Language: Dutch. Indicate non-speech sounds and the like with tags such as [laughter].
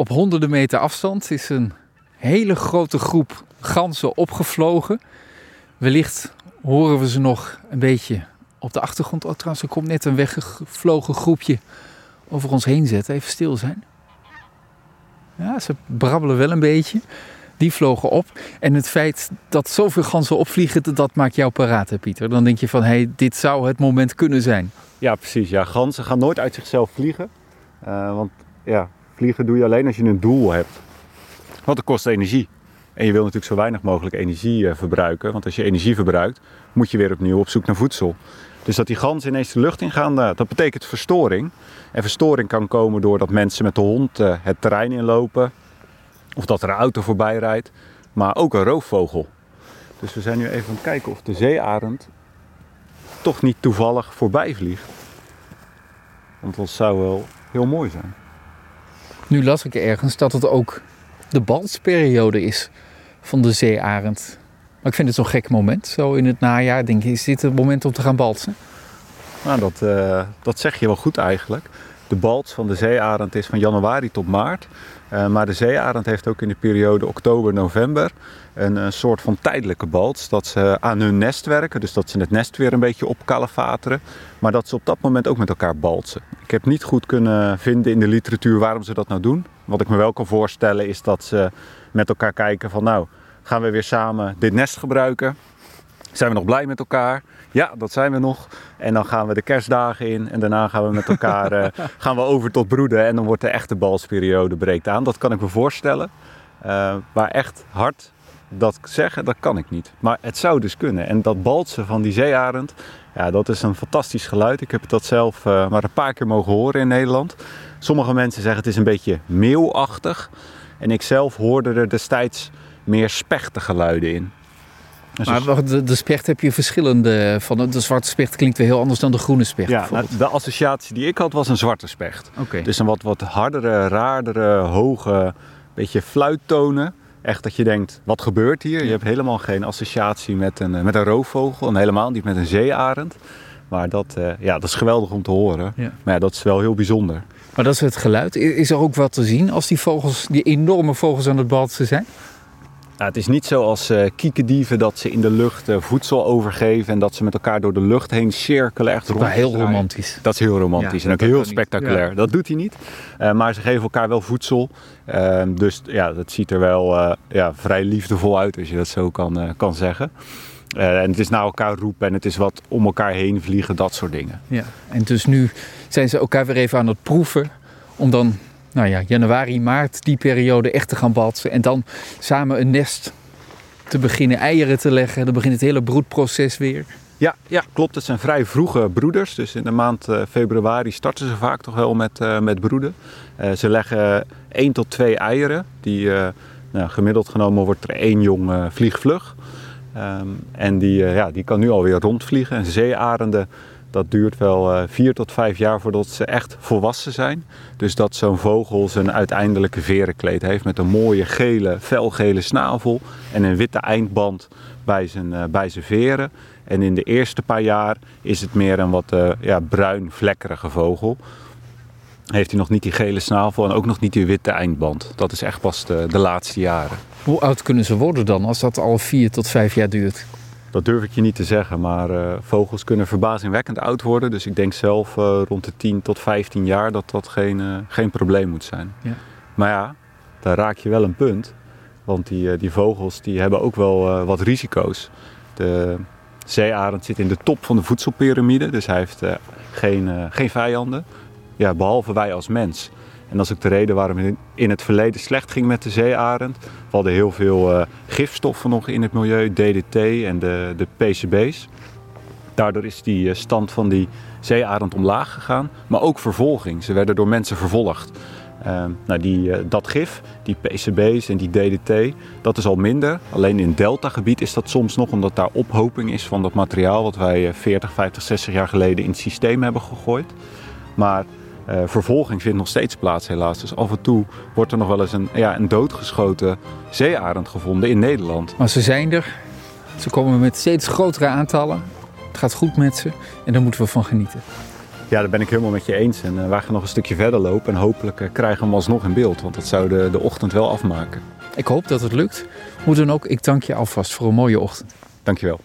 Op honderden meter afstand is een hele grote groep ganzen opgevlogen. Wellicht horen we ze nog een beetje op de achtergrond. Oh, trouwens, er komt net een weggevlogen groepje over ons heen zetten. Even stil zijn. Ja, ze brabbelen wel een beetje. Die vlogen op. En het feit dat zoveel ganzen opvliegen, dat maakt jou paraat, hè, Pieter. Dan denk je van, hé, hey, dit zou het moment kunnen zijn. Ja, precies. Ja, ganzen gaan nooit uit zichzelf vliegen. Uh, want ja, vliegen doe je alleen als je een doel hebt. Want het kost energie. En je wil natuurlijk zo weinig mogelijk energie uh, verbruiken. Want als je energie verbruikt, moet je weer opnieuw op zoek naar voedsel. Dus dat die ganzen ineens de lucht ingaan, uh, dat betekent verstoring. En verstoring kan komen doordat mensen met de hond het terrein inlopen. Of dat er een auto voorbij rijdt. Maar ook een roofvogel. Dus we zijn nu even aan het kijken of de zeearend toch niet toevallig voorbij vliegt. Want dat zou wel heel mooi zijn. Nu las ik ergens dat het ook de balsperiode is van de zeearend. Maar ik vind het zo'n gek moment. Zo in het najaar denk je, is dit het moment om te gaan balsen? Nou, dat, uh, dat zeg je wel goed eigenlijk. De balts van de zeearend is van januari tot maart. Uh, maar de zeearend heeft ook in de periode oktober-november een, een, soort van tijdelijke balts. Dat ze aan hun nest werken, dus dat ze het nest weer een beetje opkalefateren. Maar dat ze op dat moment ook met elkaar baltsen. Ik heb niet goed kunnen vinden in de literatuur waarom ze dat nou doen. Wat ik me wel kan voorstellen is dat ze met elkaar kijken van nou, gaan we weer samen dit nest gebruiken? Zijn we nog blij met elkaar? Ja, dat zijn we nog. En dan gaan we de kerstdagen in en daarna gaan we met elkaar uh, [laughs] gaan we over tot broeden. En dan wordt de echte balsperiode breekt aan. Dat kan ik me voorstellen. Uh, maar echt hard dat zeggen, dat kan ik niet. Maar het zou dus kunnen. En dat balsen van die zeearend, ja, dat is een fantastisch geluid. Ik heb dat zelf uh, maar een paar keer mogen horen in Nederland. Sommige mensen zeggen het is een beetje meeuwachtig. En ik zelf hoorde er destijds meer spechtengeluiden in. Dus maar de, de specht heb je verschillende van. De zwarte specht klinkt weer heel anders dan de groene specht. Ja, nou, de associatie die ik had was een zwarte specht. Okay. Dus een wat, wat hardere, raardere, hoge, beetje fluittonen. Echt dat je denkt, wat gebeurt hier? Je hebt helemaal geen associatie met een, met een roofvogel. En helemaal niet met een zeearend. Maar dat, uh, ja, dat is geweldig om te horen. Ja. Maar ja, dat is wel heel bijzonder. Maar dat is het geluid. Is er ook wat te zien als die vogels, die enorme vogels aan het balsen zijn? Nou, het is niet zoals uh, kiekendieven dat ze in de lucht uh, voedsel overgeven en dat ze met elkaar door de lucht heen cirkelen. Echt rond. heel romantisch. Dat is heel romantisch ja, en ook heel spectaculair. Ja. Dat doet hij niet. Uh, maar ze geven elkaar wel voedsel. Ehm, dus ja, dat ziet er wel ja, vrij liefdevol uit als je dat zo kan, kan zeggen. en het is naar elkaar roepen en het is wat om elkaar heen vliegen, dat soort dingen. Ja, en dus nu zijn ze elkaar weer even aan het proeven om dan nou ja, januari, maart, die periode echt te gaan balsen. En dan samen een nest te beginnen eieren te leggen. Dan begint het hele broedproces weer. Ja, ja, klopt. Het zijn vrij vroege broeders. Dus in de maand uh, februari starten ze vaak toch wel met, uh, met broeden. Uh, ze leggen 1 tot 2 eieren. Die, nou, gemiddeld genomen wordt er één jong vliegvlug. Um, en die, ja, die kan nu alweer rondvliegen. En zeearenden dat duurt wel uh, vier tot vijf jaar voordat ze echt volwassen zijn. Dus dat zo'n vogel zijn uiteindelijke verenkleed heeft met een mooie gele, felgele snavel en een witte eindband bij zijn, uh, bij zijn veren. En in de eerste paar jaar is het meer een wat uh, ja, bruin vlekkerige vogel. Heeft hij nog niet die gele snavel en ook nog niet die witte eindband. Dat is echt pas de laatste jaren. Hoe oud kunnen ze worden dan als dat al vier tot vijf jaar duurt? Dat durf ik je niet te zeggen, maar uh, vogels kunnen verbazingwekkend oud worden. Dus ik denk zelf uh, rond de 10 tot 15 jaar dat dat geen, uh, geen probleem moet zijn. Ja. Maar ja, daar raak je wel een punt. Want die, die vogels die hebben ook wel wat risico's. De zeearend zit in de top van de voedselpyramide, dus hij heeft geen, geen vijanden. Ja, behalve wij als mens. En dat is ook de reden waarom het in het verleden slecht ging met de zeearend. We hadden heel veel uh, gifstoffen nog in het milieu, DDT en de, de PCB's. Daardoor is die uh, stand van die zeearend omlaag gegaan. Maar ook vervolging. Ze werden door mensen vervolgd. Uh, nou die, dat gif, die PCB's en die DDT, dat is al minder. Alleen in het deltagebied is dat soms nog, omdat daar ophoping is van dat materiaal... wat wij 40, 50, 60 jaar geleden in het systeem hebben gegooid. Maar uh, vervolging vindt nog steeds plaats helaas. Dus af en toe wordt er nog wel eens een, ja, een doodgeschoten zeearend gevonden in Nederland. Maar ze zijn er. Ze komen met steeds grotere aantallen. Het gaat goed met ze en daar moeten we van genieten. Ja, daar ben ik helemaal met je eens. En wij gaan nog een stukje verder lopen en hopelijk krijgen we hem alsnog in beeld. Want dat zou de, de ochtend wel afmaken. Ik hoop dat het lukt. Hoe dan ook, ik dank je alvast voor een mooie ochtend. Dankjewel.